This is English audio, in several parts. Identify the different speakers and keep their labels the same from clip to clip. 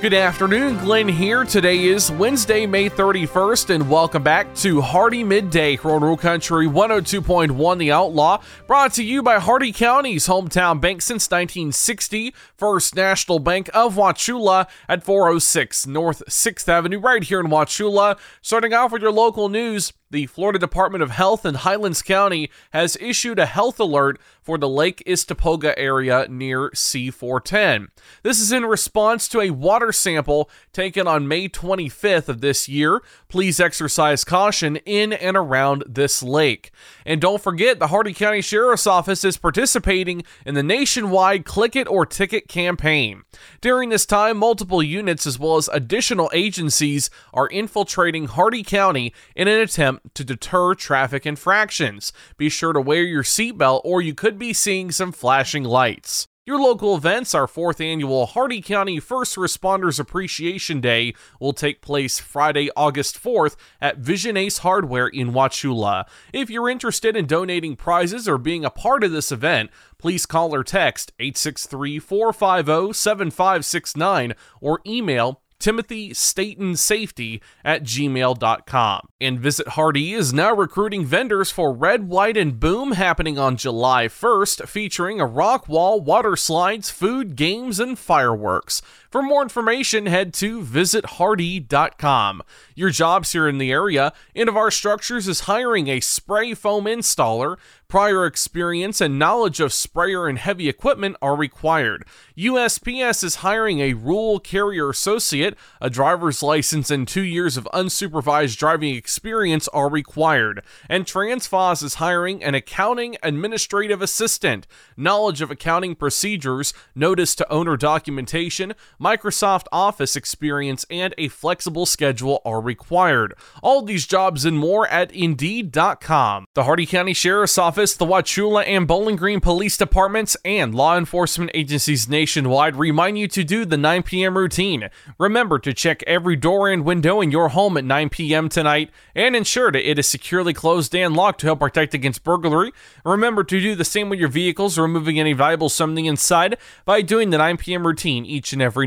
Speaker 1: Good afternoon, Glenn here. Today is Wednesday, May 31st, and welcome back to Hardee Midday, Rural Country 102.1 The Outlaw, brought to you by Hardee County's hometown bank since 1960, First National Bank of Wauchula at 406 North 6th Avenue, right here in Wauchula. Starting off with your local news, the Florida Department of Health in Highlands County has issued a health alert for the Lake Istokpoga area near C410. This is in response to a water sample taken on May 25th of this year. Please exercise caution in and around this lake. And don't forget, the Hardee County Sheriff's Office is participating in the nationwide Click It or Ticket campaign. During this time, multiple units as well as additional agencies are infiltrating Hardee County in an attempt to deter traffic infractions. Be sure to wear your seatbelt or you could be seeing some flashing lights. Your local events, our fourth annual Hardee County First Responders Appreciation Day, will take place Friday, August 4th at Vision Ace Hardware in Wauchula. If you're interested in donating prizes or being a part of this event, please call or text 863 450 7569 or email Timothy Staten Safety at gmail.com. And Visit Hardee is now recruiting vendors for Red, White, and Boom happening on July 1st, featuring a rock wall, water slides, food, games, and fireworks. For more information, head to visithardee.com. Your jobs here in the area, Innovar Structures is hiring a spray foam installer. Prior experience and knowledge of sprayer and heavy equipment are required. USPS is hiring a rural carrier associate. A driver's license and two years of unsupervised driving experience are required. And Transfos is hiring an accounting administrative assistant. Knowledge of accounting procedures, notice to owner documentation, Microsoft Office experience, and a flexible schedule are required. All these jobs and more at Indeed.com. The Hardee County Sheriff's Office, the Wauchula and Bowling Green Police Departments, and law enforcement agencies nationwide remind you to do the 9 p.m. routine. Remember to check every door and window in your home at 9 p.m. tonight and ensure that it is securely closed and locked to help protect against burglary. Remember to do the same with your vehicles, removing any valuable something inside by doing the 9 p.m. routine each and every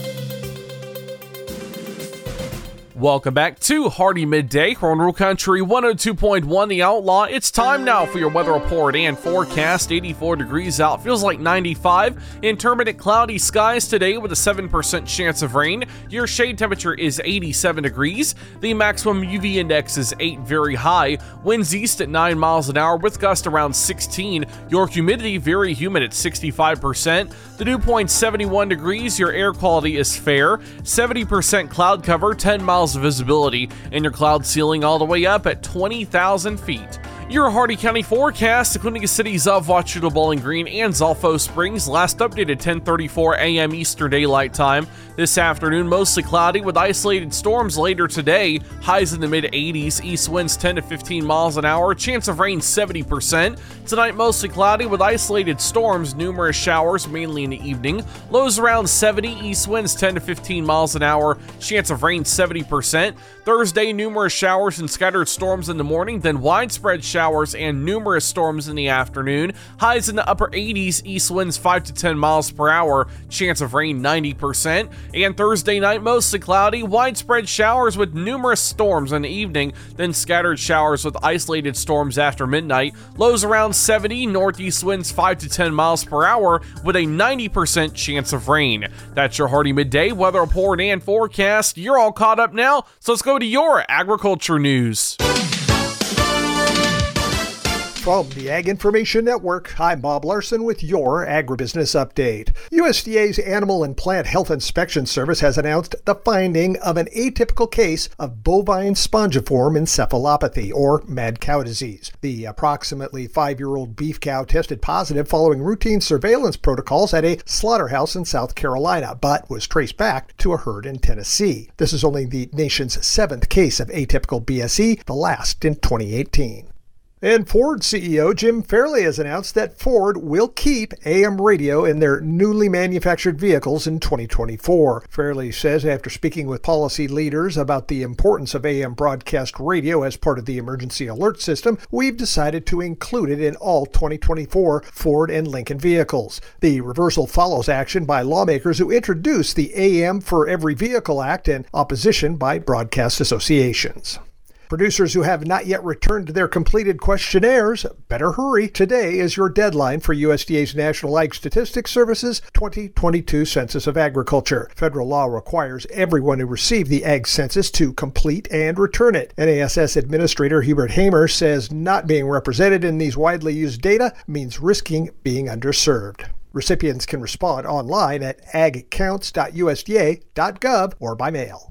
Speaker 1: Welcome back to Hardee Midday, Rural Country 102.1 The Outlaw. It's time now for your weather report and forecast. 84 degrees out, feels like 95. Intermittent cloudy skies today with a 7% chance of rain. Your shade temperature is 87 degrees. The maximum UV index is 8, very high. Winds east at 9 miles an hour with gust around 16. Your humidity very humid at 65%. The dew point 71 degrees. Your air quality is fair. 70% cloud cover, 10 miles miles of visibility, and your cloud ceiling all the way up at 20,000 feet. Your Hardee County forecast, including the cities of Wauchula, Bowling Green, and Zolfo Springs, last updated 10:34 a.m. Eastern Daylight Time. This afternoon, mostly cloudy with isolated storms later today. Highs in the mid 80s, east winds 10 to 15 miles an hour, chance of rain 70%. Tonight, mostly cloudy with isolated storms, numerous showers mainly in the evening. Lows around 70, east winds 10 to 15 miles an hour, chance of rain 70%. Thursday, numerous showers and scattered storms in the morning, then widespread showers and numerous storms in the afternoon. Highs in the upper 80s, east winds 5 to 10 miles per hour, chance of rain 90%. And Thursday night, mostly cloudy, widespread showers with numerous storms in the evening, then scattered showers with isolated storms after midnight. Lows around 70, northeast winds 5 to 10 miles per hour with a 90% chance of rain. That's your Hardee midday weather report and forecast. You're all caught up now, so let's go to your agriculture news.
Speaker 2: From the Ag Information Network, I'm Bob Larson with your Agribusiness Update. USDA's Animal and Plant Health Inspection Service has announced the finding of an atypical case of bovine spongiform encephalopathy, or mad cow disease. The approximately five year old beef cow tested positive following routine surveillance protocols at a slaughterhouse in South Carolina, but was traced back to a herd in Tennessee. This is only the nation's seventh case of atypical BSE, the last in 2018. And Ford CEO Jim Farley has announced that Ford will keep AM radio in their newly manufactured vehicles in 2024. Farley says after speaking with policy leaders about the importance of AM broadcast radio as part of the emergency alert system, we've decided to include it in all 2024 Ford and Lincoln vehicles. The reversal follows action by lawmakers who introduced the AM for Every Vehicle Act and opposition by broadcast associations. Producers who have not yet returned their completed questionnaires better hurry. Today is your deadline for USDA's National Ag Statistics Service's 2022 Census of Agriculture. Federal law requires everyone who received the Ag Census to complete and return it. NASS Administrator Hubert Hamer says not being represented in these widely used data means risking being underserved. Recipients can respond online at agcounts.usda.gov or by mail.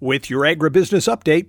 Speaker 2: With your agribusiness update,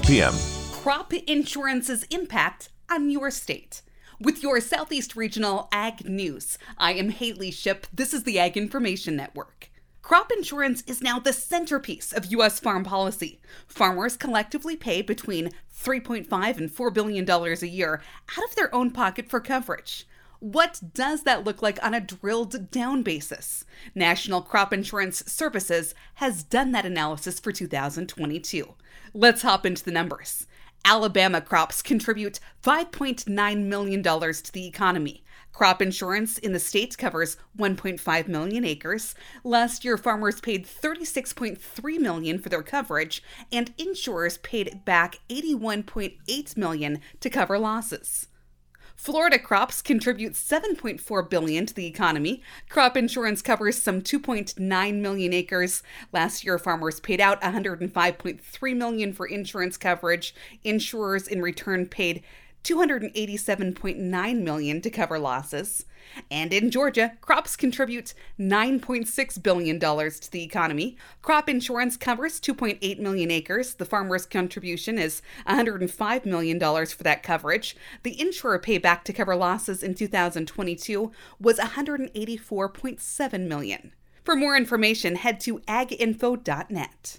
Speaker 3: p.m
Speaker 4: crop insurance's impact on your state. With your Southeast Regional Ag News, I am Haley Ship. This is the Ag Information Network. Crop insurance is now the centerpiece of U.S. farm policy. Farmers collectively pay between $3.5 and $4 billion a year out of their own pocket for coverage. What does that look like on a drilled down basis? National Crop Insurance Services has done that analysis for 2022. Let's hop into the numbers. Alabama crops contribute $5.9 million to the economy. Crop insurance in the state covers 1.5 million acres. Last year farmers paid 36.3 million for their coverage and insurers paid back 81.8 million to cover losses. Florida crops contribute 7.4 billion to the economy. Crop insurance covers some 2.9 million acres. Last year farmers paid out 105.3 million for insurance coverage. Insurers in return paid 287.9 million to cover losses. And in Georgia, crops contribute 9.6 billion dollars to the economy. Crop insurance covers 2.8 million acres. The farmer's contribution is 105 million dollars for that coverage. The insurer payback to cover losses in 2022 was 184.7 million. For more information, head to aginfo.net.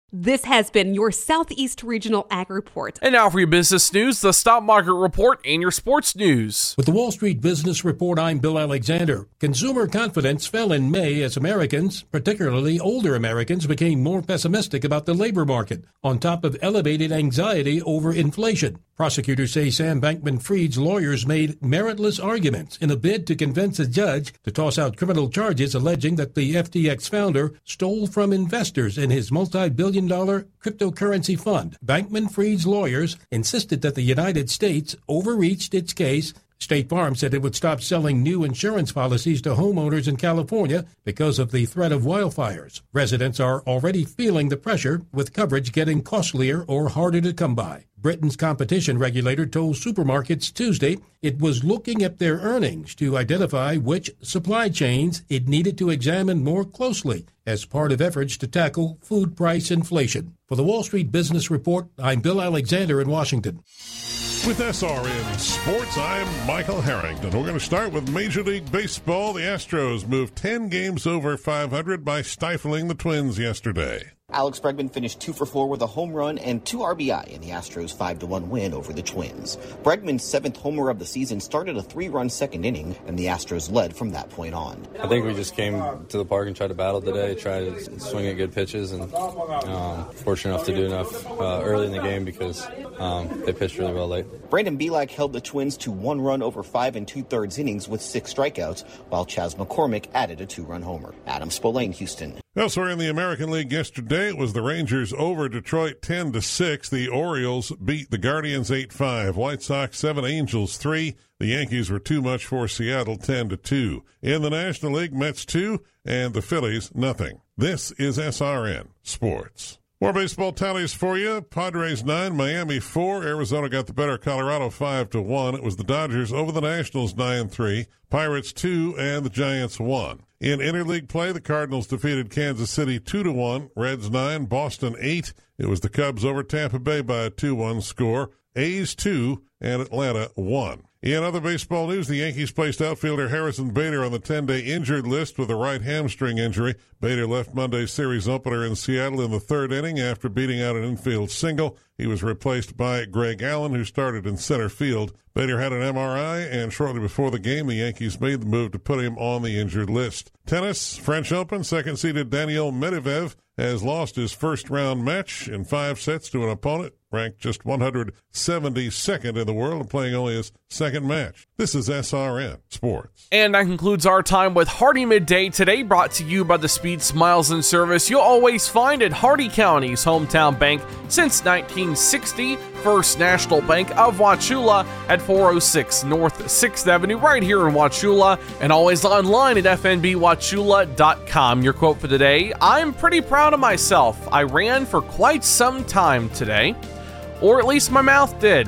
Speaker 5: This has been your Southeast Regional Ag Report.
Speaker 1: And now for your business news, the stock market report, and your sports news.
Speaker 6: With the Wall Street Business Report, I'm Bill Alexander. Consumer confidence fell in May as Americans, particularly older Americans, became more pessimistic about the labor market, on top of elevated anxiety over inflation. Prosecutors say Sam Bankman Fried's lawyers made meritless arguments in a bid to convince a judge to toss out criminal charges alleging that the FTX founder stole from investors in his multi billion dollar cryptocurrency fund. Bankman Fried's lawyers insisted that the United States overreached its case State Farm said it would stop selling new insurance policies to homeowners in California because of the threat of wildfires. Residents are already feeling the pressure, with coverage getting costlier or harder to come by. Britain's competition regulator told supermarkets Tuesday it was looking at their earnings to identify which supply chains it needed to examine more closely as part of efforts to tackle food price inflation. For the Wall Street Business Report, I'm Bill Alexander in Washington.
Speaker 7: With SRN Sports, I'm Michael Harrington. We're going to start with Major League Baseball. The Astros moved 10 games over 500 by stifling the Twins yesterday.
Speaker 8: Alex Bregman finished two for four with a home run and two RBI in the Astros' 5 to 1 win over the Twins. Bregman's seventh homer of the season started a three run second inning, and the Astros led from that point on.
Speaker 9: I think we just came to the park and tried to battle today, tried to swing at good pitches, and um, fortunate enough to do enough uh, early in the game because um, they pitched really well late.
Speaker 8: Brandon Bielak held the Twins to one run over five and two thirds innings with six strikeouts, while Chas McCormick added a two run homer. Adam Spolane, Houston.
Speaker 7: Elsewhere in the American League yesterday, it was the Rangers over Detroit 10 to 6. The Orioles beat the Guardians 8 5. White Sox 7, Angels 3. The Yankees were too much for Seattle 10 to 2. In the National League, Mets 2 and the Phillies nothing. This is SRN Sports. More baseball tallies for you. Padres 9, Miami 4. Arizona got the better, Colorado 5 to 1. It was the Dodgers over the Nationals 9 3. Pirates 2 and the Giants 1. In interleague play, the Cardinals defeated Kansas City 2 to 1, Reds 9, Boston 8. It was the Cubs over Tampa Bay by a 2-1 score. A's 2 and Atlanta 1. In other baseball news, the Yankees placed outfielder Harrison Bader on the 10 day injured list with a right hamstring injury. Bader left Monday's series opener in Seattle in the third inning after beating out an infield single. He was replaced by Greg Allen, who started in center field. Bader had an MRI, and shortly before the game, the Yankees made the move to put him on the injured list. Tennis, French Open, second seeded Daniil Medvedev has lost his first round match in five sets to an opponent ranked just 172nd in the world and playing only his second match. This is SRN Sports.
Speaker 1: And that concludes our time with Hardee Midday today, brought to you by the speed, smiles, and service you'll always find at Hardee County's hometown bank since 1960, First National Bank of Wauchula at 406 North 6th Avenue, right here in Wauchula, and always online at fnbwauchula.com. Your quote for today I'm pretty proud of myself. I ran for quite some time today, or at least my mouth did.